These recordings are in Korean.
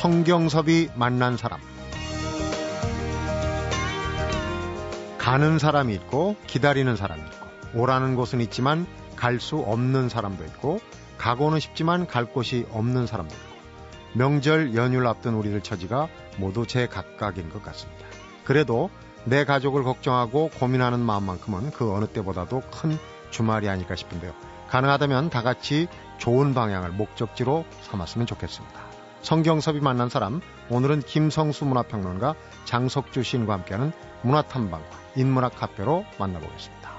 성경섭이 만난 사람. 가는 사람이 있고 기다리는 사람이 있고 오라는 곳은 있지만 갈 수 없는 사람도 있고 가고는 싶지만 갈 곳이 없는 사람도 있고 명절 연휴를 앞둔 우리들 처지가 모두 제 각각인 것 같습니다. 그래도 내 가족을 걱정하고 고민하는 마음만큼은 그 어느 때보다도 큰 주말이 아닐까 싶은데요. 가능하다면 다 같이 좋은 방향을 목적지로 삼았으면 좋겠습니다. 성경섭이 만난 사람, 오늘은 김성수 문화평론가 장석주 시인과 함께하는 문화탐방과 인문학 카페로 만나보겠습니다.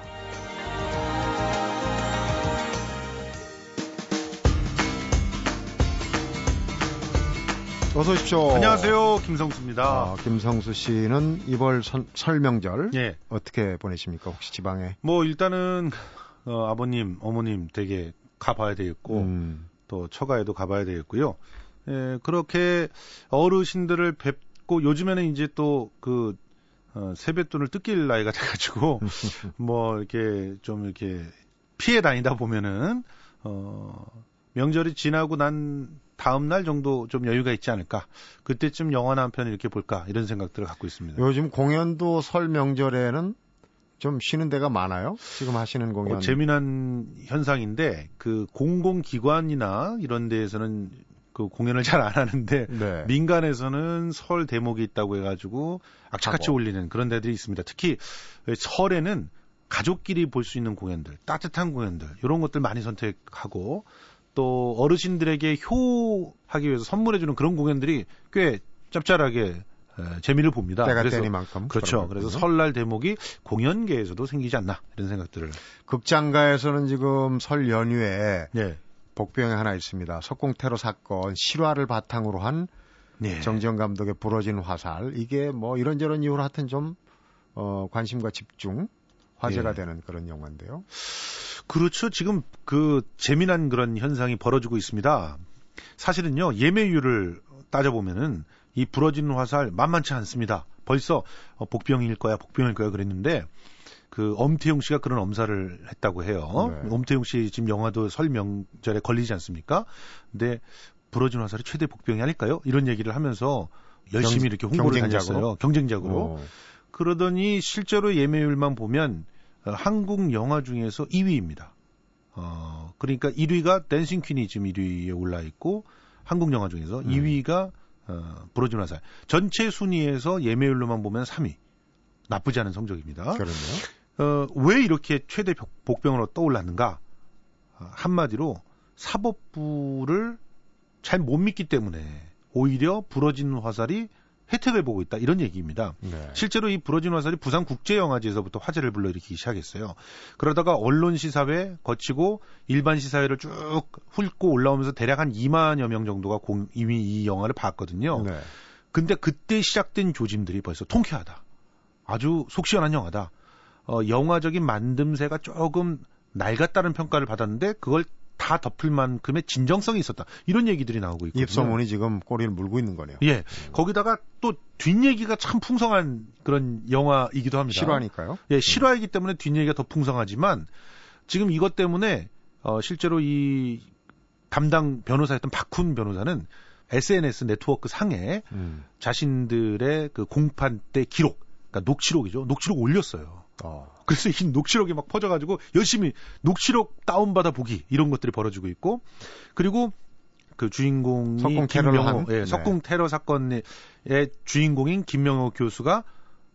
어서 오십시오. 안녕하세요. 김성수입니다. 아, 김성수 씨는 이번 선, 설 명절 예. 어떻게 보내십니까? 혹시 지방에? 뭐 일단은 어, 아버님, 어머님 댁에 가봐야 되겠고 음, 또 처가에도 가봐야 되겠고요. 예, 그렇게 어르신들을 뵙고 요즘에는 이제 또그 어, 세뱃돈을 뜯길 나이가 돼가지고 뭐 이렇게 좀 이렇게 피해 다니다 보면은 어 명절이 지나고 난 다음 날 정도 좀 여유가 있지 않을까. 그때쯤 영화나 한 편 이렇게 볼까 이런 생각들을 갖고 있습니다. 요즘 공연도 설 명절에는 좀 쉬는 데가 많아요? 지금 하시는 공연. 어, 재미난 현상인데 그 공공기관이나 이런 데에서는 그 공연을 잘 안 하는데 네. 민간에서는 설 대목이 있다고 해가지고 악착같이 하고. 올리는 그런 데들이 있습니다. 특히 설에는 가족끼리 볼 수 있는 공연들, 따뜻한 공연들 이런 것들 많이 선택하고 또 어르신들에게 효하기 위해서 선물해주는 그런 공연들이 꽤 짭짤하게 에, 재미를 봅니다. 때가 그래서 때니만큼. 그렇죠. 그래서 설날 대목이 공연계에서도 생기지 않나 이런 생각들을. 극장가에서는 지금 설 연휴에 네. 복병이 하나 있습니다. 석공 테러 사건 실화를 바탕으로 한 네. 정지영 감독의 부러진 화살. 이게 뭐 이런저런 이유로 하여튼 좀 어, 관심과 집중 화제가 예. 되는 그런 영화인데요. 그렇죠. 지금 그 재미난 그런 현상이 벌어지고 있습니다. 사실은요, 예매율을 따져보면은 이 부러지는 화살 만만치 않습니다. 벌써 어, 복병일 거야, 복병일 거야 그랬는데 그 엄태용 씨가 그런 엄살을 했다고 해요. 네. 엄태용 씨 지금 영화도 설 명절에 걸리지 않습니까? 근데 부러진 화살이 최대 복병이 아닐까요? 이런 얘기를 하면서 열심히 경- 이렇게 홍보를 경쟁작으로? 다녔어요. 경쟁작으로. 어, 그러더니 실제로 예매율만 보면 어, 한국 영화 중에서 2위입니다. 어, 그러니까 1위가 댄싱 퀸이 지금 1위에 올라 있고 한국 영화 중에서 음. 2위가 어, 부러진 화살. 전체 순위에서 예매율로만 보면 3위. 나쁘지 않은 성적입니다. 그렇네요. 어, 왜 이렇게 최대 복- 복병으로 떠올랐는가? 어, 한마디로 사법부를 잘 못 믿기 때문에 오히려 부러진 화살이 혜택을 보고 있다. 이런 얘기입니다. 네. 실제로 이 부러진 화살이 부산 국제영화제에서부터 화제를 불러일으키기 시작했어요. 그러다가 언론 시사회 거치고 일반 시사회를 쭉 훑고 올라오면서 대략 한 2만여 명 정도가 공, 이미 이 영화를 봤거든요. 네. 근데 그때 시작된 조짐들이 벌써 통쾌하다. 아주 속 시원한 영화다. 어, 영화적인 만듦새가 조금 낡았다는 평가를 받았는데 그걸 다 덮을 만큼의 진정성이 있었다. 이런 얘기들이 나오고 있거든요. 입소문이 지금 꼬리를 물고 있는 거네요. 예. 거기다가 또 뒷얘기가 참 풍성한 그런 영화이기도 합니다. 실화니까요. 예, 실화이기 때문에 뒷얘기가 더 풍성하지만 지금 이것 때문에 어, 실제로 이 담당 변호사였던 박훈 변호사는 SNS 네트워크 상에 음. 자신들의 그 공판 때 기록, 그러니까 녹취록이죠. 녹취록 올렸어요. 어. 그래서 이 녹취록이 막 퍼져가지고 열심히 녹취록 다운받아 보기 이런 것들이 벌어지고 있고 그리고 그 주인공이 석궁 김명호, 한? 예, 네. 석궁 테러 사건의 주인공인 김명호 교수가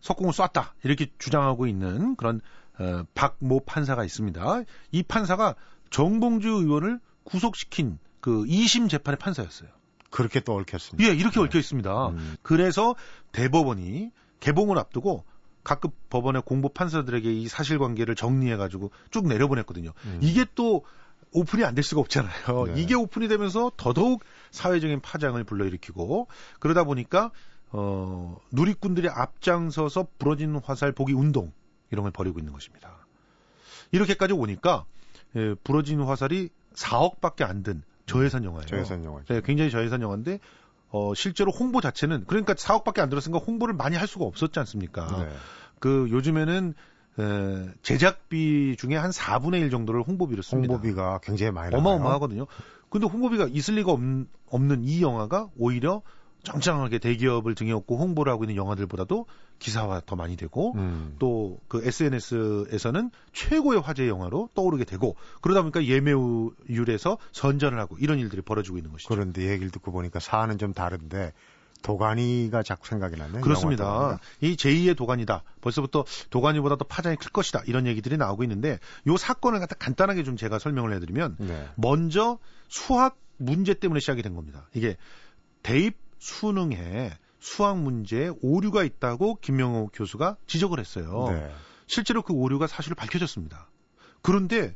석궁을 쐈다 이렇게 주장하고 있는 그런 어, 박모 판사가 있습니다. 이 판사가 정봉주 의원을 구속시킨 그 2심 재판의 판사였어요. 그렇게 또 얽혔습니다. 예, 이렇게 얽혀 있습니다. 음. 그래서 대법원이 개봉을 앞두고 각급 법원의 공보 판사들에게 이 사실관계를 정리해가지고 쭉 내려보냈거든요. 음. 이게 또 오픈이 안 될 수가 없잖아요. 네. 이게 오픈이 되면서 더더욱 사회적인 파장을 불러일으키고 그러다 보니까 어, 누리꾼들이 앞장서서 부러진 화살 보기 운동 이런 걸 벌이고 있는 것입니다. 이렇게까지 오니까 예, 부러진 화살이 4억밖에 안 든 저예산 영화예요. 저예산 영화죠. 네, 굉장히 저예산 영화인데 어, 실제로 홍보 자체는 그러니까 4억밖에 안 들었으니까 홍보를 많이 할 수가 없었지 않습니까? 네. 그 요즘에는 에, 제작비 중에 한 4분의 1 정도를 홍보비로 씁니다. 홍보비가 굉장히 많이. 어마어마하거든요. 근데 홍보비가 있을 리가 없, 없는 이 영화가 오히려 짱짱하게 대기업을 등에 업고 홍보를 하고 있는 영화들보다도 기사화 더 많이 되고 음. 또그 SNS에서는 최고의 화제 영화로 떠오르게 되고 그러다 보니까 예매율에서 선전을 하고 이런 일들이 벌어지고 있는 것이죠. 그런데 얘기를 듣고 보니까 사안은 좀 다른데 도가니가 자꾸 생각이 나네요. 그렇습니다. 이 제2의 도가니다. 벌써부터 도가니보다 도 파장이 클 것이다. 이런 얘기들이 나오고 있는데 요 사건을 갖다 간단하게 좀 제가 설명을 해드리면 네. 먼저 수학 문제 때문에 시작이 된 겁니다. 이게 대입 수능에 수학 문제에 오류가 있다고 김명호 교수가 지적을 했어요. 네. 실제로 그 오류가 사실로 밝혀졌습니다. 그런데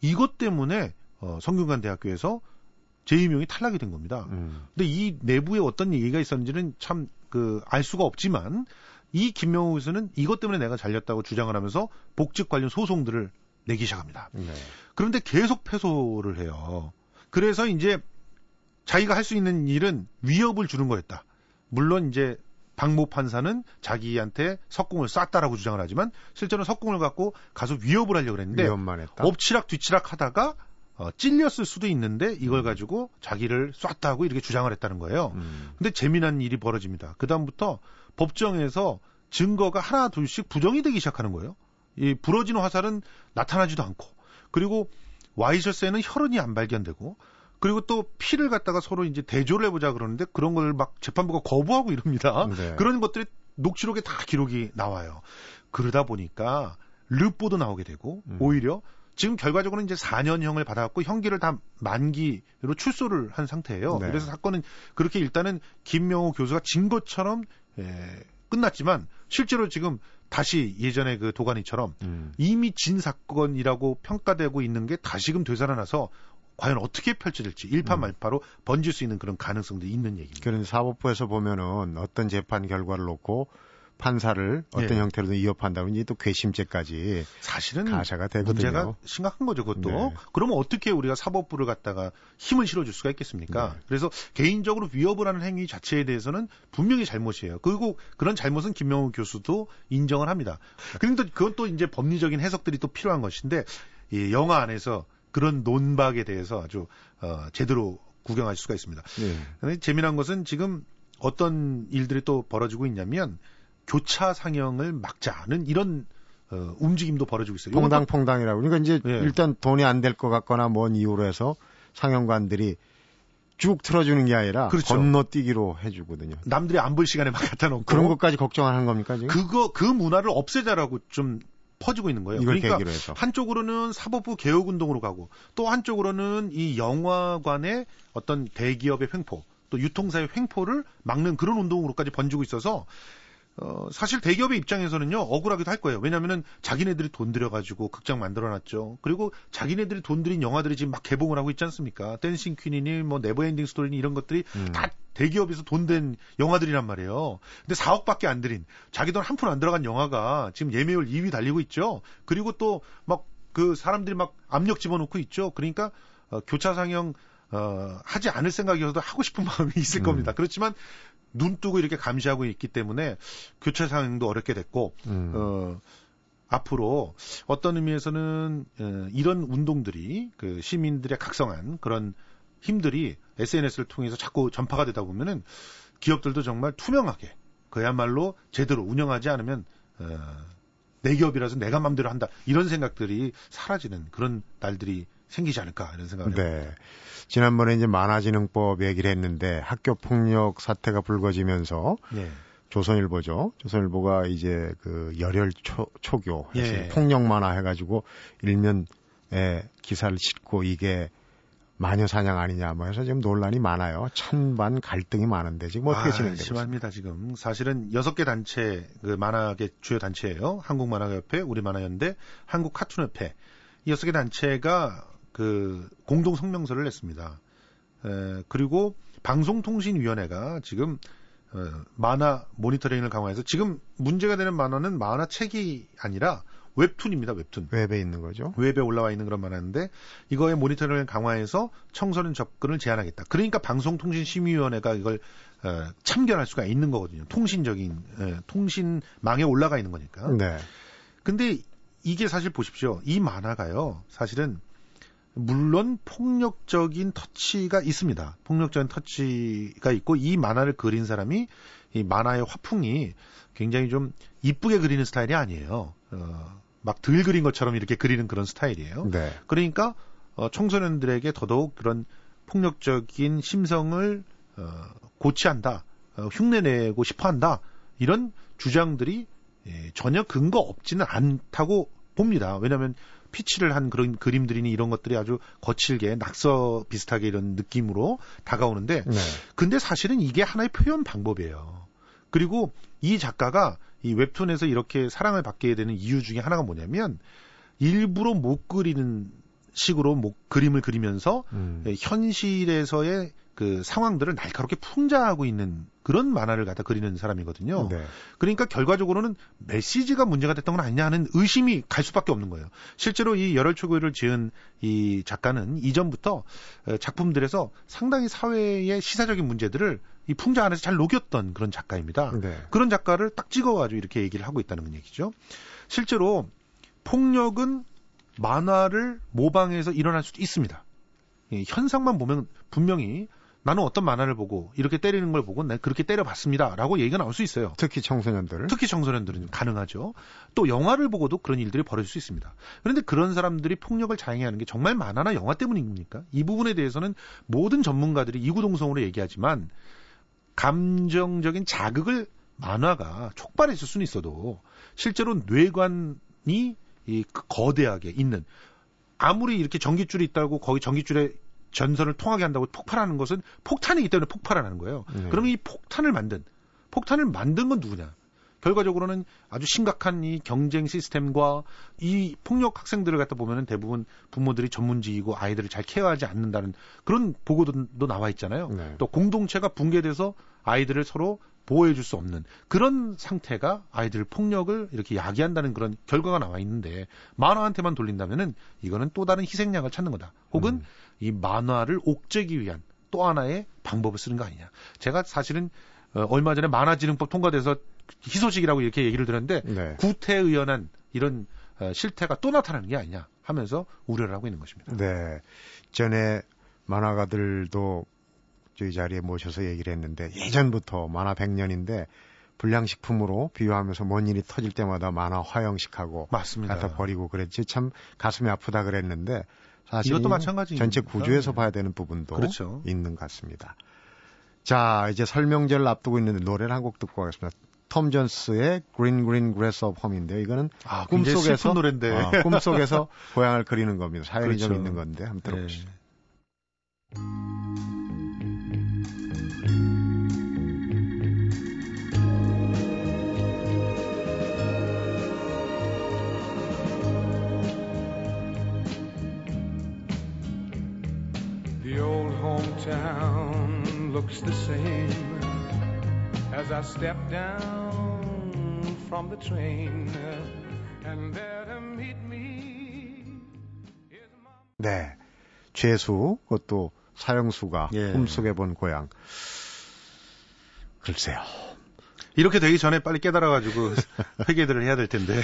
이것 때문에 어, 성균관 대학교에서 제2명이 탈락이 된 겁니다. 음. 근데 이 내부에 어떤 얘기가 있었는지는 참 그 알 수가 없지만 이 김명호 교수는 이것 때문에 내가 잘렸다고 주장을 하면서 복직 관련 소송들을 내기 시작합니다. 네. 그런데 계속 패소를 해요. 그래서 이제 자기가 할 수 있는 일은 위협을 주는 거였다. 물론 이제 박모 판사는 자기한테 석궁을 쐈다라고 주장을 하지만 실제로 석궁을 갖고 가서 위협을 하려고 그랬는데 위협만 했다. 엎치락 뒤치락 하다가 어, 찔렸을 수도 있는데 이걸 가지고 자기를 쐈다고 이렇게 주장을 했다는 거예요. 음. 근데 재미난 일이 벌어집니다. 그다음부터 법정에서 증거가 하나 둘씩 부정이 되기 시작하는 거예요. 이 부러진 화살은 나타나지도 않고 그리고 와이셔츠에는 혈흔이 안 발견되고 그리고 또 피를 갖다가 서로 이제 대조를 해보자 그러는데 그런 걸 막 재판부가 거부하고 이럽니다. 네. 그런 것들이 녹취록에 다 기록이 나와요. 그러다 보니까 르보도 나오게 되고 음. 오히려 지금 결과적으로는 이제 4년형을 받아갖고 형기를 다 만기로 출소를 한 상태예요. 네. 그래서 사건은 그렇게 일단은 김명호 교수가 진 것처럼 예, 끝났지만 실제로 지금 다시 예전에 그 도가니처럼 음. 이미 진 사건이라고 평가되고 있는 게 다시금 되살아나서 과연 어떻게 펼쳐질지 일파만파로 음. 번질 수 있는 그런 가능성도 있는 얘기입니다. 그런 사법부에서 보면은 어떤 재판 결과를 놓고 판사를 어떤 네. 형태로든 이어판다면 이제 또 괘씸죄까지 사실은 가샤가 되거든요. 문제가 심각한 거죠, 그것도. 네. 그러면 어떻게 우리가 사법부를 갖다가 힘을 실어줄 수가 있겠습니까? 네. 그래서 개인적으로 위협을 하는 행위 자체에 대해서는 분명히 잘못이에요. 그리고 그런 잘못은 김명우 교수도 인정을 합니다. 그런데 그건 또 이제 법리적인 해석들이 또 필요한 것인데 이 영화 안에서 그런 논박에 대해서 아주 어, 제대로 구경할 수가 있습니다. 네. 재미난 것은 지금 어떤 일들이 또 벌어지고 있냐면 교차 상영을 막자는 이런 어, 움직임도 벌어지고 있어요. 퐁당퐁당이라고. 그러니까 이제 네. 일단 돈이 안 될 것 같거나 뭔 이유로 해서 상영관들이 쭉 틀어주는 게 아니라 그렇죠. 건너뛰기로 해주거든요. 남들이 안 볼 시간에 막 갖다 놓고 그런 것까지 걱정하는 겁니까 지금? 그거 그 문화를 없애자라고 좀 퍼지고 있는 거예요. 그러니까 한쪽으로는 사법부 개혁 운동으로 가고 또 한쪽으로는 이 영화관의 어떤 대기업의 횡포 또 유통사의 횡포를 막는 그런 운동으로까지 번지고 있어서 어, 사실 대기업의 입장에서는요, 억울하기도 할 거예요. 왜냐면은 자기네들이 돈 들여가지고 극장 만들어놨죠. 그리고 자기네들이 돈 들인 영화들이 지금 막 개봉을 하고 있지 않습니까? 댄싱 퀸이니, 뭐, 네버엔딩 스토리니 이런 것들이 음. 다 대기업에서 돈 댄 영화들이란 말이에요. 근데 4억밖에 안 들인, 자기 돈 한 푼 안 들어간 영화가 지금 예매율 2위 달리고 있죠. 그리고 또 막 그 사람들이 막 압력 집어넣고 있죠. 그러니까, 어, 교차 상영, 어, 하지 않을 생각이어도 하고 싶은 마음이 있을 음. 겁니다. 그렇지만 눈 뜨고 이렇게 감시하고 있기 때문에 교체 상황도 어렵게 됐고 음. 어 앞으로 어떤 의미에서는 어, 이런 운동들이 그 시민들의 각성한 그런 힘들이 SNS를 통해서 자꾸 전파가 되다 보면은 기업들도 정말 투명하게 그야말로 제대로 운영하지 않으면 어, 내 기업이라서 내가 맘대로 한다 이런 생각들이 사라지는 그런 날들이 생기지 않을까 이런 생각을 네. 해봅니다. 지난번에 이제 만화진흥법 얘기를 했는데 학교 폭력 사태가 불거지면서 네. 조선일보죠. 조선일보가 이제 그 열혈 초, 초교, 예. 폭력 만화 해가지고 일면 에 기사를 싣고 이게 마녀 사냥 아니냐 뭐 해서 지금 논란이 많아요. 찬반 갈등이 많은데 지금 어떻게 아, 진행되고 심합니다 지금 사실은 여섯 개 단체 그 만화계 주요 단체예요. 한국 만화협회, 우리 만화연대, 한국 카툰협회 이 여섯 개 단체가 그 공동 성명서를 냈습니다. 에, 그리고 방송통신위원회가 지금 어, 만화 모니터링을 강화해서 지금 문제가 되는 만화는 만화책이 아니라 웹툰입니다. 웹툰. 웹에 있는 거죠. 웹에 올라와 있는 그런 만화인데 이거의 모니터링을 강화해서 청소년 접근을 제한하겠다. 그러니까 방송통신심의위원회가 이걸 어, 참견할 수가 있는 거거든요. 통신적인 에, 통신망에 올라가 있는 거니까. 네. 근데 이게 사실 보십시오. 이 만화가요. 사실은 물론 폭력적인 터치가 있습니다. 폭력적인 터치가 있고 이 만화를 그린 사람이 이 만화의 화풍이 굉장히 좀 이쁘게 그리는 스타일이 아니에요. 어, 막들 그린 것처럼 이렇게 그리는 그런 스타일이에요. 네. 그러니까 어, 청소년들에게 더더욱 그런 폭력적인 심성을 어, 고치한다, 어, 흉내내고 싶어한다 이런 주장들이 예, 전혀 근거 없지는 않다고 봅니다. 왜냐하면 피치를 한 그런 그림들이니 이런 것들이 아주 거칠게 낙서 비슷하게 이런 느낌으로 다가오는데 네. 근데 사실은 이게 하나의 표현 방법이에요. 그리고 이 작가가 이 웹툰에서 이렇게 사랑을 받게 되는 이유 중에 하나가 뭐냐면 일부러 못 그리는 식으로 뭐 그림을 그리면서 음. 현실에서의 그 상황들을 날카롭게 풍자하고 있는 그런 만화를 갖다 그리는 사람이거든요. 네. 그러니까 결과적으로는 메시지가 문제가 됐던 건 아니냐 하는 의심이 갈 수밖에 없는 거예요. 실제로 이 열혈초교를 지은 이 작가는 이전부터 어, 작품들에서 상당히 사회의 시사적인 문제들을 이 풍자 안에서 잘 녹였던 그런 작가입니다. 네. 그런 작가를 딱 찍어가지고 이렇게 얘기를 하고 있다는 얘기죠. 실제로 폭력은 만화를 모방해서 일어날 수도 있습니다. 현상만 보면 분명히 나는 어떤 만화를 보고 이렇게 때리는 걸 보고 난 그렇게 때려봤습니다. 라고 얘기가 나올 수 있어요. 특히 청소년들. 특히 청소년들은 가능하죠. 또 영화를 보고도 그런 일들이 벌어질 수 있습니다. 그런데 그런 사람들이 폭력을 자행하는 게 정말 만화나 영화 때문입니까? 이 부분에 대해서는 모든 전문가들이 이구동성으로 얘기하지만 감정적인 자극을 만화가 촉발했을 수는 있어도 실제로 뇌관이 이 거대하게 있는 아무리 이렇게 전기줄이 있다고 거기 전기줄에 전선을 통하게 한다고 폭발하는 것은 폭탄이기 때문에 폭발하는 거예요. 네. 그러면 이 폭탄을 만든 폭탄을 만든 건 누구냐? 결과적으로는 아주 심각한 이 경쟁 시스템과 이 폭력 학생들을 갖다 보면은 대부분 부모들이 전문직이고 아이들을 잘 케어하지 않는다는 그런 보고도 나와 있잖아요. 네. 또 공동체가 붕괴돼서 아이들을 서로 보호해 줄 수 없는 그런 상태가 아이들 폭력을 이렇게 야기한다는 그런 결과가 나와 있는데 만화한테만 돌린다면은 이거는 또 다른 희생양을 찾는 거다. 혹은 음. 이 만화를 옥죄기 위한 또 하나의 방법을 쓰는 거 아니냐. 제가 사실은 어, 얼마 전에 만화진흥법 통과돼서 희소식이라고 이렇게 얘기를 들었는데 네. 구태의연한 이런 어, 실태가 또 나타나는 게 아니냐 하면서 우려를 하고 있는 것입니다. 네. 전에 만화가들도 저희 자리에 모셔서 얘기를 했는데 예전부터 만화 100년인데 불량식품으로 비유하면서 뭔 일이 터질 때마다 만화 화형식하고 맞습니다. 갖다 버리고 그랬지 참 가슴이 아프다 그랬는데 사실 이것도 마찬가지 전체 구조에서 봐야 되는 부분도 그렇죠. 있는 것 같습니다. 자 이제 설명제를 앞두고 있는데 노래를 한 곡 듣고 가겠습니다. 톰 존스의 Green Green Grass of Home인데요. 이거는 아, 꿈속에서 노래인데 어, 꿈속에서 고향을 그리는 겁니다. 사연이 그렇죠. 좀 있는 건데 한번 들어보시죠. 네. Hometown looks the same as I step down from the train and there to meet me is my... 네. 죄수 그것도 사형수가 예. 꿈속에 본 고향 글쎄요. 이렇게 되기 전에 빨리 깨달아가지고 회개들을 해야 될 텐데.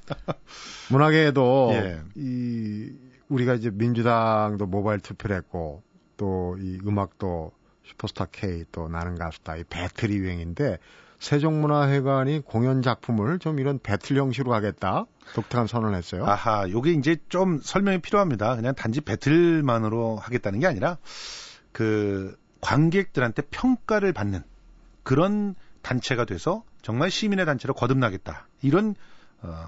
문학에도 예. 이 우리가 이제 민주당도 모바일 투표를 했고 또 이 음악도 슈퍼스타 K 또 나는 가수다 이 배틀 이 유행인데 세종문화회관이 공연 작품을 좀 이런 배틀 형식으로 하겠다 독특한 선언을 했어요. 아하, 요게 이제 좀 설명이 필요합니다. 그냥 단지 배틀만으로 하겠다는 게 아니라 그 관객들한테 평가를 받는 그런 단체가 돼서 정말 시민의 단체로 거듭나겠다. 이런 어,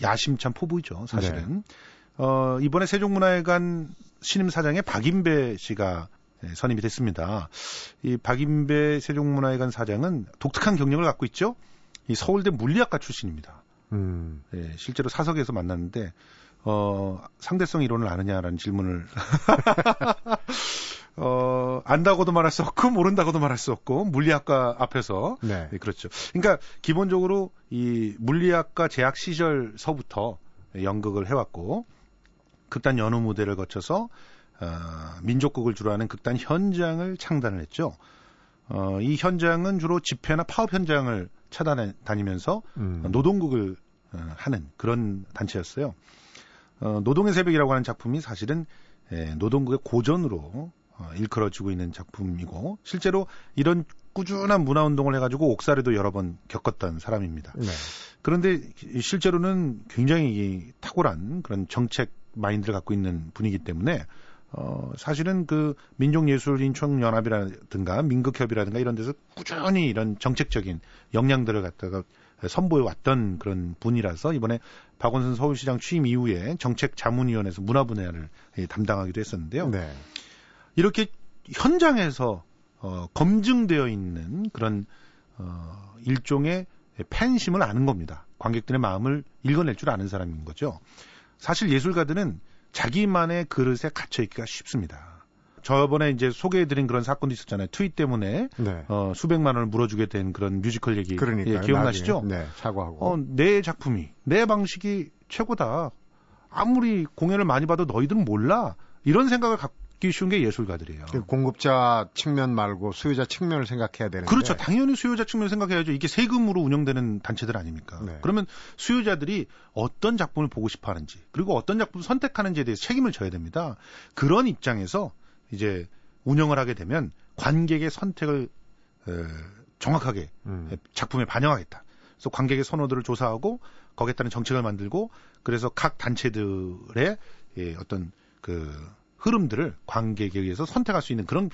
야심찬 포부이죠, 사실은. 네. 어, 이번에 세종문화회관 신임 사장에 박인배 씨가 네, 선임이 됐습니다. 이 박인배 세종문화회관 사장은 독특한 경력을 갖고 있죠. 이 서울대 물리학과 출신입니다. 음. 네, 실제로 사석에서 만났는데 어, 상대성 이론을 아느냐라는 질문을 어, 안다고도 말할 수 없고 모른다고도 말할 수 없고 물리학과 앞에서 네. 네, 그렇죠. 그러니까 기본적으로 이 물리학과 재학 시절서부터 연극을 해왔고 극단 연우 무대를 거쳐서 어, 민족극을 주로 하는 극단 현장을 창단을 했죠. 어, 이 현장은 주로 집회나 파업 현장을 찾아 다니면서 음. 노동극을 어, 하는 그런 단체였어요. 어, 노동의 새벽이라고 하는 작품이 사실은 예, 노동국의 고전으로 어, 일컬어지고 있는 작품이고 실제로 이런 꾸준한 문화 운동을 해가지고 옥살이도 여러 번 겪었던 사람입니다. 네. 그런데 실제로는 굉장히 탁월한 그런 정책 마인드를 갖고 있는 분이기 때문에 어, 사실은 그 민족예술인총연합이라든가 민극협이라든가 이런 데서 꾸준히 이런 정책적인 역량들을 갖다가 선보여 왔던 그런 분이라서 이번에 박원순 서울시장 취임 이후에 정책 자문위원회에서 문화 분야를 담당하기도 했었는데요. 네. 이렇게 현장에서 어, 검증되어 있는 그런 어, 일종의 팬심을 아는 겁니다. 관객들의 마음을 읽어낼 줄 아는 사람인 거죠. 사실 예술가들은 자기만의 그릇에 갇혀 있기가 쉽습니다. 저번에 이제 소개해드린 그런 사건도 있었잖아요. 트윗 때문에 네. 어, 수백만 원을 물어주게 된 그런 뮤지컬 얘기 예, 기억나시죠? 네, 사과하고. 어, 내 작품이 내 방식이 최고다. 아무리 공연을 많이 봐도 너희들은 몰라. 이런 생각을 갖 기 쉬운 게 예술가들이에요. 그 공급자 측면 말고 수요자 측면을 생각해야 되는데. 그렇죠. 당연히 수요자 측면 을 생각해야죠. 이게 세금으로 운영되는 단체들 아닙니까? 네. 그러면 수요자들이 어떤 작품을 보고 싶어 하는지, 그리고 어떤 작품을 선택하는지에 대해서 책임을 져야 됩니다. 그런 입장에서 이제 운영을 하게 되면 관객의 선택을 에, 정확하게 음. 작품에 반영하겠다. 그래서 관객의 선호도를 조사하고 거기에 따른 정책을 만들고 그래서 각 단체들의 예, 어떤 그 흐름들을 관객에 의해서 선택할 수 있는 그런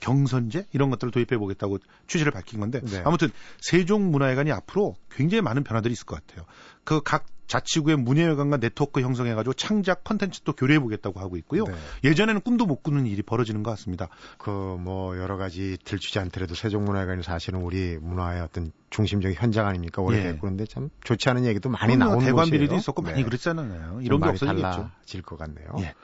경선제 이런 것들을 도입해 보겠다고 취지를 밝힌 건데 네. 아무튼 세종문화회관이 앞으로 굉장히 많은 변화들이 있을 것 같아요. 그 각 자치구의 문예회관과 네트워크 형성해가지고 창작 컨텐츠도 교류해 보겠다고 하고 있고요. 네. 예전에는 꿈도 못 꾸는 일이 벌어지는 것 같습니다. 그 뭐 여러 가지 들추지 않더라도 세종문화회관이 사실은 우리 문화의 어떤 중심적인 현장 아닙니까? 원래 예. 그런데 참 좋지 않은 얘기도 많이 나오는 대관 비리도 있었고 네. 많이 그랬잖아요. 이런 게 없어지겠죠. 달라질 것 같네요. 예.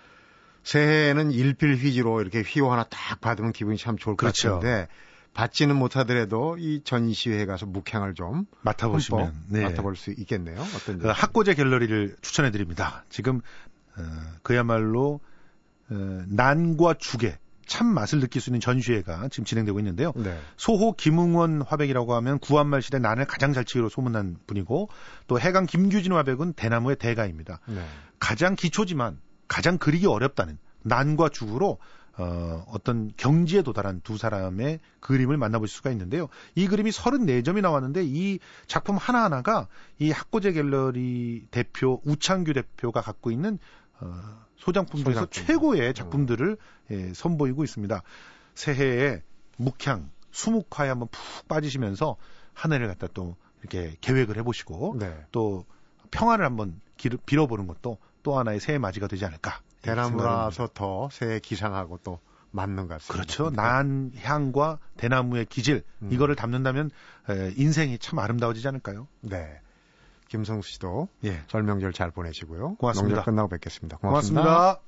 새해에는 일필휘지로 이렇게 휘호 하나 딱 받으면 기분이 참 좋을 것 그렇죠. 같은데 받지는 못하더라도 이 전시회에 가서 묵향을 좀 맡아보시면 네. 맡아볼 수 있겠네요. 어떤 그 학고제 갤러리를 추천해 드립니다. 지금 어, 그야말로 어, 난과 죽의 참 맛을 느낄 수 있는 전시회가 지금 진행되고 있는데요. 네. 소호 김웅원 화백이라고 하면 구한말 시대 난을 가장 잘 치기로 소문난 분이고 또 해강 김규진 화백은 대나무의 대가입니다. 네. 가장 기초지만 가장 그리기 어렵다는 난과 죽으로 어, 어떤 경지에 도달한 두 사람의 그림을 만나볼 수가 있는데요. 이 그림이 34점이 나왔는데 이 작품 하나하나가 이 학고제 갤러리 대표 우창규 대표가 갖고 있는 어, 소장품 중에서 소장품. 최고의 작품들을 예, 선보이고 있습니다. 새해에 묵향, 수묵화에 한번 푹 빠지시면서 한 해를 갖다 또 이렇게 계획을 해보시고 네. 또 평화를 한번 빌어보는 것도 또 하나의 새해 맞이가 되지 않을까. 대나무라서 더 새해 기상하고 또 맞는 것 같습니다. 그렇죠. 난 향과 대나무의 기질 음. 이거를 담는다면 에, 인생이 참 아름다워지지 않을까요? 네. 김성수 씨도 예. 설명절 잘 보내시고요. 고맙습니다. 명절 끝나고 뵙겠습니다. 고맙습니다. 고맙습니다.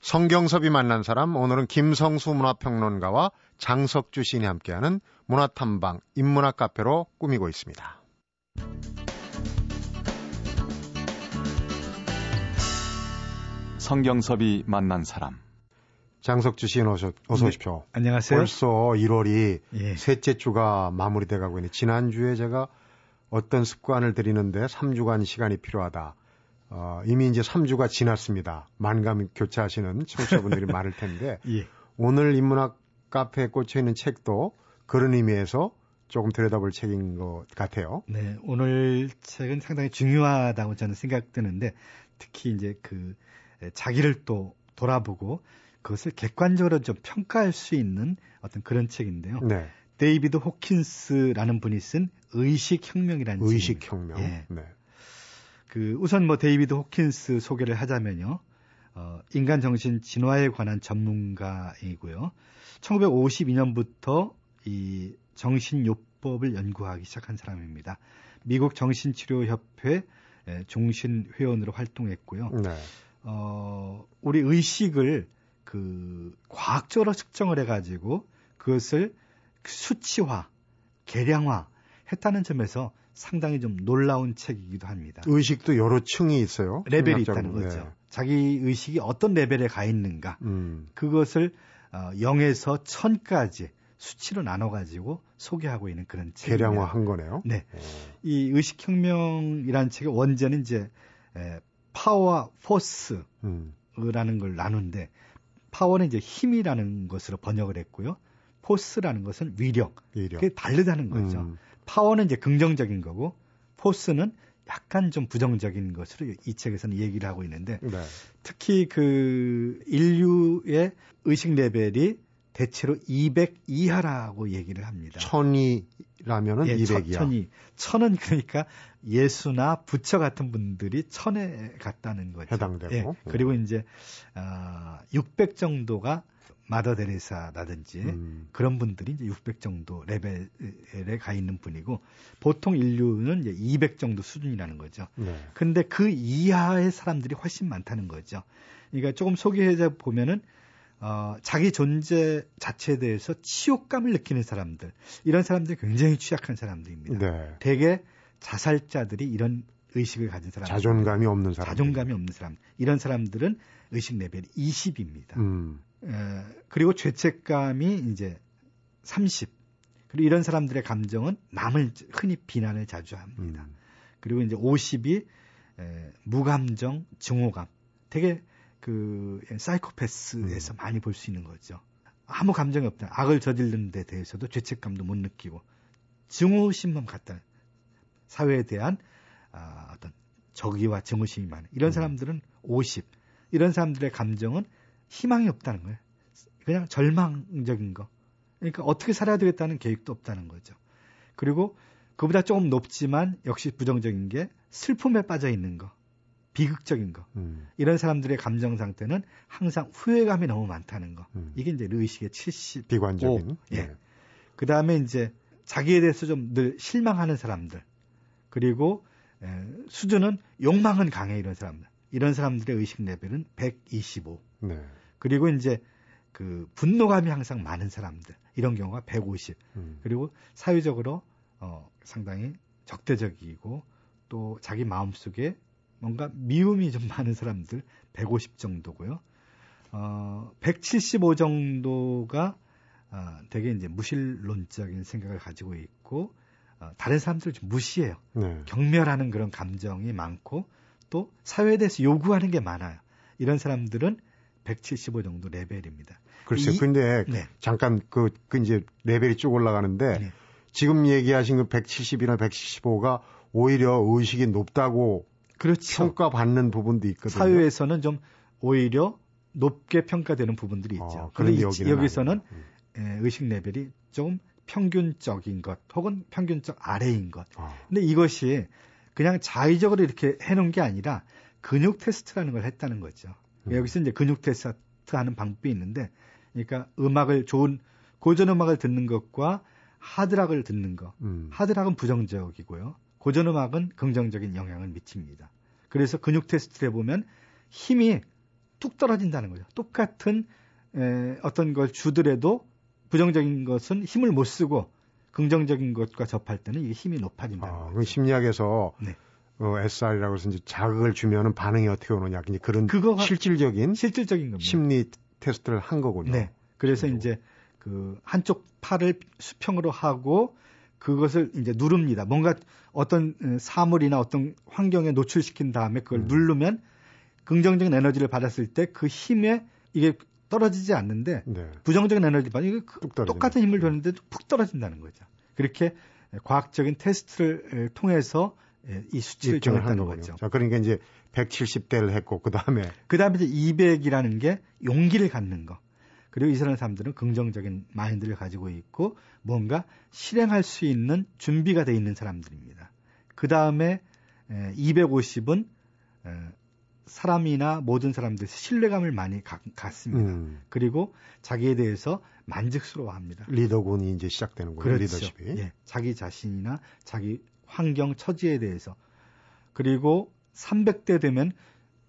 성경섭이 만난 사람 오늘은 김성수 문화평론가와 장석주 시인이 함께하는 문화탐방 인문학 카페로 꾸미고 있습니다. 성경섭이 만난 사람. 장석주 씨인 어서, 어서 네. 오십시오. 네, 안녕하세요. 벌써 1월이 예. 셋째 주가 마무리돼 가고 있는 지난주에 제가 어떤 습관을 들이는데 3주간 시간이 필요하다. 어, 이미 이제 3주가 지났습니다. 만감 교체하시는 청취자분들이 많을 텐데 예. 오늘 인문학 카페에 꽂혀 있는 책도 그런 의미에서 조금 들여다볼 책인 것 같아요. 네, 오늘 책은 상당히 중요하다고 저는 생각되는데 특히 이제 그 자기를 또 돌아보고 그것을 객관적으로 좀 평가할 수 있는 어떤 그런 책인데요. 네. 데이비드 호킨스라는 분이 쓴 의식혁명이라는 의식혁명. 예. 네. 그 우선 뭐 데이비드 호킨스 소개를 하자면요. 어, 인간 정신 진화에 관한 전문가이고요. 1952년부터 이 정신요법을 연구하기 시작한 사람입니다. 미국 정신치료협회 종신회원으로 활동했고요. 네. 어, 우리 의식을 그 과학적으로 측정을 해가지고 그것을 수치화, 계량화 했다는 점에서 상당히 좀 놀라운 책이기도 합니다. 의식도 여러 층이 있어요. 레벨이 있다는 거죠. 네. 자기 의식이 어떤 레벨에 가 있는가. 음. 그것을 어, 0에서 1000까지 수치로 나눠가지고 소개하고 있는 그런 책. 계량화 한 거네요. 네. 오. 이 의식혁명이라는 책의 원제는 이제 에, 파워와 force라는 음. 걸 나누는데 파워는 이제 힘이라는 것으로 번역을 했고요. force라는 것은 위력. 위력. 그게 다르다는 거죠. 음. 파워는 이제 긍정적인 거고 force는 약간 좀 부정적인 것으로 이 책에서는 얘기를 하고 있는데 네. 특히 그 인류의 의식 레벨이 대체로 200 이하라고 얘기를 합니다. 천이라면은 예, 200이야. 천이 천은 그러니까 예수나 부처 같은 분들이 천에 갔다는 거죠. 해당되고. 예, 그리고 이제 아, 600 정도가 마더 데레사라든지 음. 그런 분들이 이제 600 정도 레벨에 가 있는 분이고 보통 인류는 이제 200 정도 수준이라는 거죠. 네. 근데 그 이하의 사람들이 훨씬 많다는 거죠. 그러니까 조금 소개해 보면은 어, 자기 존재 자체에 대해서 치욕감을 느끼는 사람들, 이런 사람들이 굉장히 취약한 사람들입니다. 네. 대개 자살자들이 이런 의식을 가진 사람, 자존감이 없는 사람. 자존감이 없는 사람, 이런 사람들은 의식 레벨이 20입니다. 음. 에, 그리고 죄책감이 이제 30. 그리고 이런 사람들의 감정은 남을 흔히 비난을 자주 합니다. 음. 그리고 이제 50이 에, 무감정, 증오감. 되게 그 사이코패스에서 음. 많이 볼 수 있는 거죠. 아무 감정이 없다. 악을 저지르는 데 대해서도 죄책감도 못 느끼고 증오심만 갖다 사회에 대한 아, 어떤 적의와 증오심이 많은 이런 음. 사람들은 50. 이런 사람들의 감정은 희망이 없다는 거예요. 그냥 절망적인 거. 그러니까 어떻게 살아야 되겠다는 계획도 없다는 거죠. 그리고 그보다 조금 높지만 역시 부정적인 게 슬픔에 빠져 있는 거. 비극적인 거. 음. 이런 사람들의 감정 상태는 항상 후회감이 너무 많다는 거. 음. 이게 이제 의식의 70. 비관적인. 오, 예. 네. 그 다음에 이제 자기에 대해서 좀 늘 실망하는 사람들. 그리고 에, 수준은 욕망은 강해 이런 사람들. 이런 사람들의 의식 레벨은 125. 네. 그리고 이제 그 분노감이 항상 많은 사람들. 이런 경우가 150. 음. 그리고 사회적으로 어, 상당히 적대적이고 또 자기 마음속에 뭔가 미움이 좀 많은 사람들 150 정도고요. 어, 175 정도가 어, 되게 이제 무신론적인 생각을 가지고 있고 어, 다른 사람들을 좀 무시해요. 네. 경멸하는 그런 감정이 많고 또 사회에 대해서 요구하는 게 많아요. 이런 사람들은 175 정도 레벨입니다. 글쎄요. 이- 근데 네. 잠깐 그, 그 이제 레벨이 쭉 올라가는데 네. 지금 얘기하신 그 170이나 175가 오히려 의식이 높다고 그렇죠. 평가받는 부분도 있거든요. 사회에서는 좀 오히려 높게 평가되는 부분들이 있죠. 어, 그런데 여기서는 아니고. 음. 에, 의식 레벨이 좀 평균적인 것 혹은 평균적 아래인 것. 아, 근데 이것이 그냥 자의적으로 이렇게 해놓은 게 아니라 근육 테스트라는 걸 했다는 거죠. 음. 여기서 이제 근육 테스트 하는 방법이 있는데, 그러니까 음악을 좋은 고전 음악을 듣는 것과 하드락을 듣는 것. 음. 하드락은 부정적이고요. 고전 음악은 긍정적인 영향을 미칩니다. 그래서 근육 테스트를 해보면 힘이 뚝 떨어진다는 거죠. 똑같은 에, 어떤 걸 주더라도 부정적인 것은 힘을 못 쓰고 긍정적인 것과 접할 때는 이게 힘이 높아진다는 아, 거죠. 그 심리학에서 네. 어, SR이라고 해서 이제 자극을 주면은 반응이 어떻게 오느냐. 이제 그런 그거가 실질적인 실질적인 겁니다. 심리 테스트를 한 거군요. 네. 그래서 그리고. 이제 그 한쪽 팔을 수평으로 하고 그것을 이제 누릅니다. 뭔가 어떤 어, 사물이나 어떤 환경에 노출시킨 다음에 그걸 음. 누르면 긍정적인 에너지를 받았을 때 그 힘에 이게 떨어지지 않는데 네. 부정적인 에너지 받으면 이게 그-. 똑같은 힘을 줬는데도 푹 떨어진다는 거죠. 그렇게 과학적인 테스트를 통해서 예, 이 수치를 정했다는. 거죠. 자, 그러니까 이제 170대를 했고 그 다음에 그 다음에 이제 200이라는 게 용기를 갖는 거. 그리고 이 사람 사람들은 긍정적인 마인드를 가지고 있고 뭔가 실행할 수 있는 준비가 돼 있는 사람들입니다. 그 다음에 250은 사람이나 모든 사람들 신뢰감을 많이 가- 갖습니다. 음, 그리고 자기에 대해서 만족스러워합니다. 리더군이 이제 시작되는 거예요. 리더십이. 예, 자기 자신이나 자기 환경 처지에 대해서 그리고 300대 되면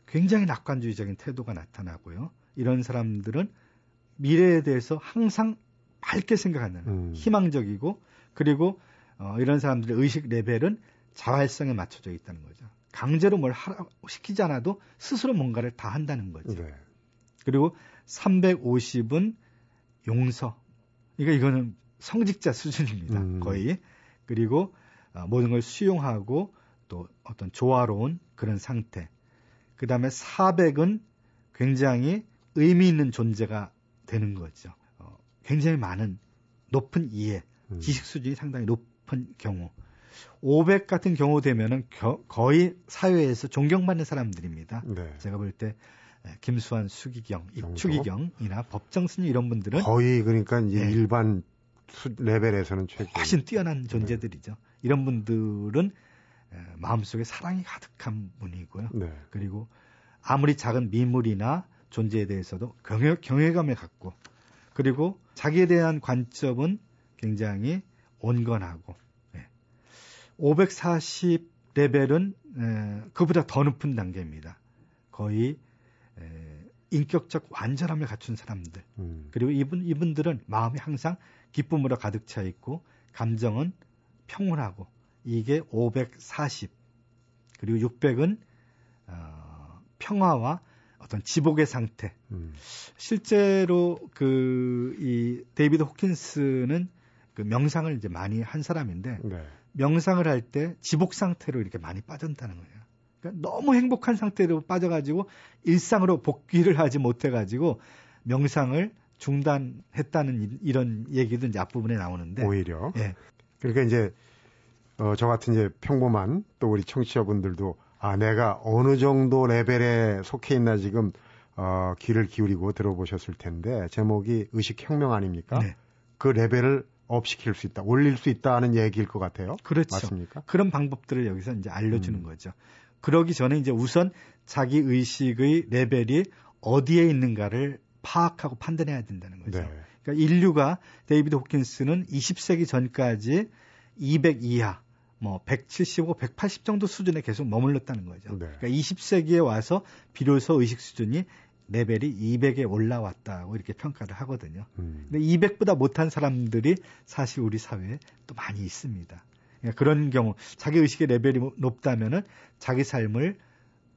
굉장히 낙관주의적인 태도가 나타나고요. 이런 사람들은 미래에 대해서 항상 밝게 생각하는 음. 희망적이고 그리고 어, 이런 사람들의 의식 레벨은 자활성에 맞춰져 있다는 거죠. 강제로 뭘 하라, 시키지 않아도 스스로 뭔가를 다 한다는 거죠. 네. 그리고 350은 용서. 그러니까 이거는 성직자 수준입니다. 음. 거의. 그리고 어, 모든 걸 수용하고 또 어떤 조화로운 그런 상태. 그 다음에 400은 굉장히 의미 있는 존재가 되는 거죠. 어, 굉장히 많은 높은 이해, 음. 지식 수준이 상당히 높은 경우. 500 같은 경우 되면은 겨, 거의 사회에서 존경받는 사람들입니다. 네. 제가 볼 때 김수환, 수기경, 추기경이나 법정스님 이런 분들은 거의 그러니까 이제 네. 일반 레벨에서는 최고 훨씬 뛰어난 존재들이죠. 네. 이런 분들은 마음속에 사랑이 가득한 분이고요. 네. 그리고 아무리 작은 미물이나 존재에 대해서도 경외, 경외감을 갖고 그리고 자기에 대한 관점은 굉장히 온건하고 네. 540 레벨은 에, 그보다 더 높은 단계입니다. 거의 에, 인격적 완전함을 갖춘 사람들. 음. 그리고 이분 이분들은 마음이 항상 기쁨으로 가득 차 있고 감정은 평온하고 이게 540 그리고 600은 어, 평화와 어떤 지복의 상태. 음. 실제로 그 이 데이비드 호킨스는 그 명상을 이제 많이 한 사람인데 네. 명상을 할 때 지복 상태로 이렇게 많이 빠졌다는 거예요. 그러니까 너무 행복한 상태로 빠져가지고 일상으로 복귀를 하지 못해가지고 명상을 중단했다는 이 런 얘기도 이제 앞부분에 나오는데 오히려 예. 그러니까 이제 어, 저 같은 이제 평범한 또 우리 청취자분들도 아, 내가 어느 정도 레벨에 속해 있나 지금 어, 귀를 기울이고 들어보셨을 텐데 제목이 의식혁명 아닙니까? 네. 그 레벨을 업시킬 수 있다, 올릴 수 있다는 얘기일 것 같아요. 그렇죠. 맞습니까? 그런 방법들을 여기서 이제 알려주는 음. 거죠. 그러기 전에 이제 우선 자기 의식의 레벨이 어디에 있는가를 파악하고 판단해야 된다는 거죠. 네. 그러니까 인류가 데이비드 호킨스는 20세기 전까지 200 이하, 뭐 175, 180 정도 수준에 계속 머물렀다는 거죠. 네. 그러니까 20세기에 와서 비로소 의식 수준이 레벨이 200에 올라왔다고 이렇게 평가를 하거든요. 음. 근데 200보다 못한 사람들이 사실 우리 사회에 또 많이 있습니다. 그러니까 그런 경우 자기 의식의 레벨이 높다면은 자기 삶을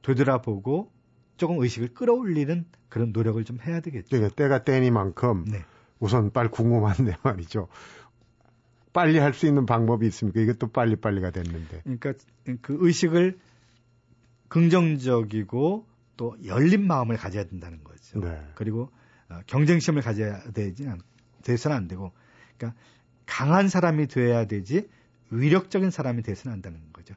되돌아보고 조금 의식을 끌어올리는 그런 노력을 좀 해야 되겠죠. 그러니까 때가 때니만큼 네. 우선 빨리 궁금한데 말이죠. 빨리 할 수 있는 방법이 있습니까? 이것도 빨리빨리가 됐는데. 그러니까 그 의식을 긍정적이고 또 열린 마음을 가져야 된다는 거죠. 네. 그리고 어, 경쟁심을 가져야 되지 돼서는 안 되고, 그러니까 강한 사람이 돼야 되지 위력적인 사람이 돼서는 안 된다는 거죠.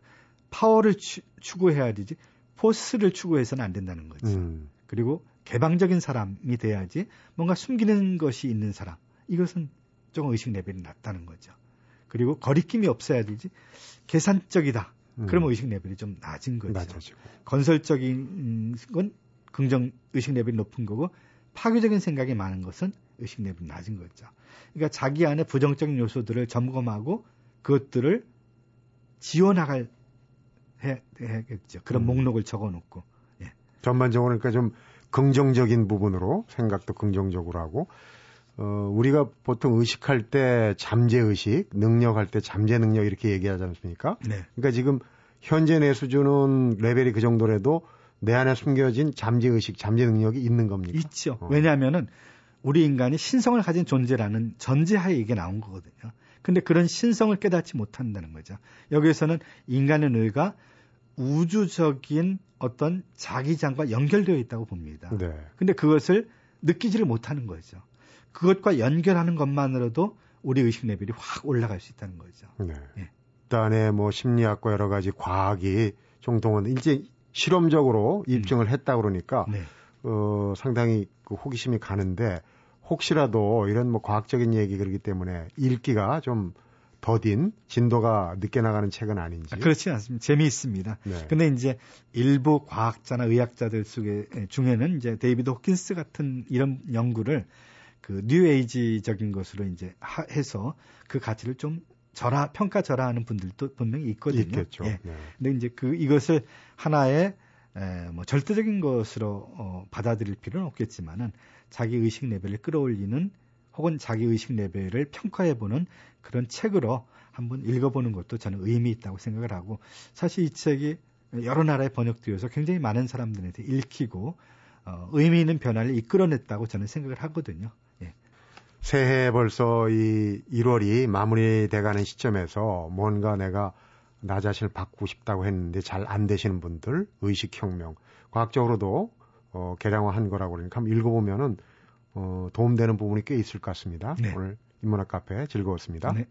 파워를 추, 구해야 되지 포스를 추구해서는 안 된다는 거죠. 음. 그리고 개방적인 사람이 돼야지 뭔가 숨기는 것이 있는 사람. 이것은 조금 의식 레벨이 낮다는 거죠. 그리고 거리낌이 없어야 되지 계산적이다. 음. 그러면 의식 레벨이 좀 낮은 거죠. 낮아지고. 건설적인 건 긍정 의식 레벨이 높은 거고 파괴적인 생각이 많은 것은 의식 레벨이 낮은 거죠. 그러니까 자기 안에 부정적인 요소들을 점검하고 그것들을 지워나갈 해, 해야겠죠. 그런 음. 목록을 적어놓고. 예. 전반적으로 그러니까 좀 긍정적인 부분으로 생각도 긍정적으로 하고 어, 우리가 보통 의식할 때 잠재 의식, 능력할 때 잠재 능력 이렇게 얘기하지 않습니까? 네. 그러니까 지금 현재 내 수준은 레벨이 그 정도라도 내 안에 숨겨진 잠재 의식, 잠재 능력이 있는 겁니까? 있죠. 어. 왜냐하면은 우리 인간이 신성을 가진 존재라는 전제하에 이게 나온 거거든요. 근데 그런 신성을 깨닫지 못한다는 거죠. 여기에서는 인간의 뇌가 우주적인 어떤 자기장과 연결되어 있다고 봅니다. 네. 근데 그것을 느끼지를 못하는 거죠. 그것과 연결하는 것만으로도 우리 의식 레벨이 확 올라갈 수 있다는 거죠. 네. 예. 일단에 뭐 심리학과 여러 가지 과학이 총동원 이제 실험적으로 입증을 음. 했다 그러니까 네. 어 상당히 그 호기심이 가는데 혹시라도 이런 뭐 과학적인 얘기 그러기 때문에 읽기가 좀 더딘 진도가 늦게 나가는 책은 아닌지. 아, 그렇지 않습니다. 재미있습니다. 네. 근데 이제 일부 과학자나 의학자들 속에 중에는 이제 데이비드 호킨스 같은 이런 연구를 그 뉴에이지적인 것으로 이제 하, 해서 그 가치를 좀 절하 평가 절하하는 분들도 분명히 있거든요. 있겠죠. 예. 네. 근데 이제 그 이것을 하나의 에, 뭐 절대적인 것으로 어, 받아들일 필요는 없겠지만은 자기 의식 레벨을 끌어올리는 혹은 자기 의식 레벨을 평가해보는 그런 책으로 한번 읽어보는 것도 저는 의미 있다고 생각을 하고 사실 이 책이 여러 나라에 번역되어서 굉장히 많은 사람들한테 읽히고 어, 의미 있는 변화를 이끌어냈다고 저는 생각을 하거든요. 새해 벌써 이 1월이 마무리돼가는 시점에서 뭔가 내가 나 자신을 바꾸고 싶다고 했는데 잘 안 되시는 분들 의식혁명 과학적으로도 어, 개량화한 거라고 그러니까 한번 읽어보면은 어, 도움되는 부분이 꽤 있을 것 같습니다. 네. 오늘 인문학 카페 즐거웠습니다. 네.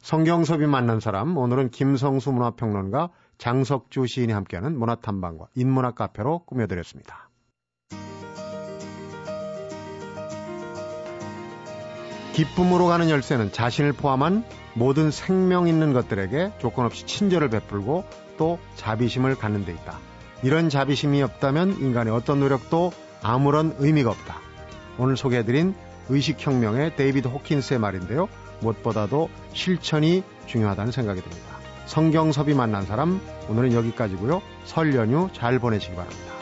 성경섭이 만난 사람 오늘은 김성수 문화평론가 장석주 시인이 함께하는 문화탐방과 인문학 카페로 꾸며드렸습니다. 기쁨으로 가는 열쇠는 자신을 포함한 모든 생명 있는 것들에게 조건 없이 친절을 베풀고 또 자비심을 갖는 데 있다. 이런 자비심이 없다면 인간의 어떤 노력도 아무런 의미가 없다. 오늘 소개해드린 의식혁명의 데이비드 호킨스의 말인데요. 무엇보다도 실천이 중요하다는 생각이 듭니다. 성경섭이 만난 사람, 오늘은 여기까지고요. 설 연휴 잘 보내시기 바랍니다.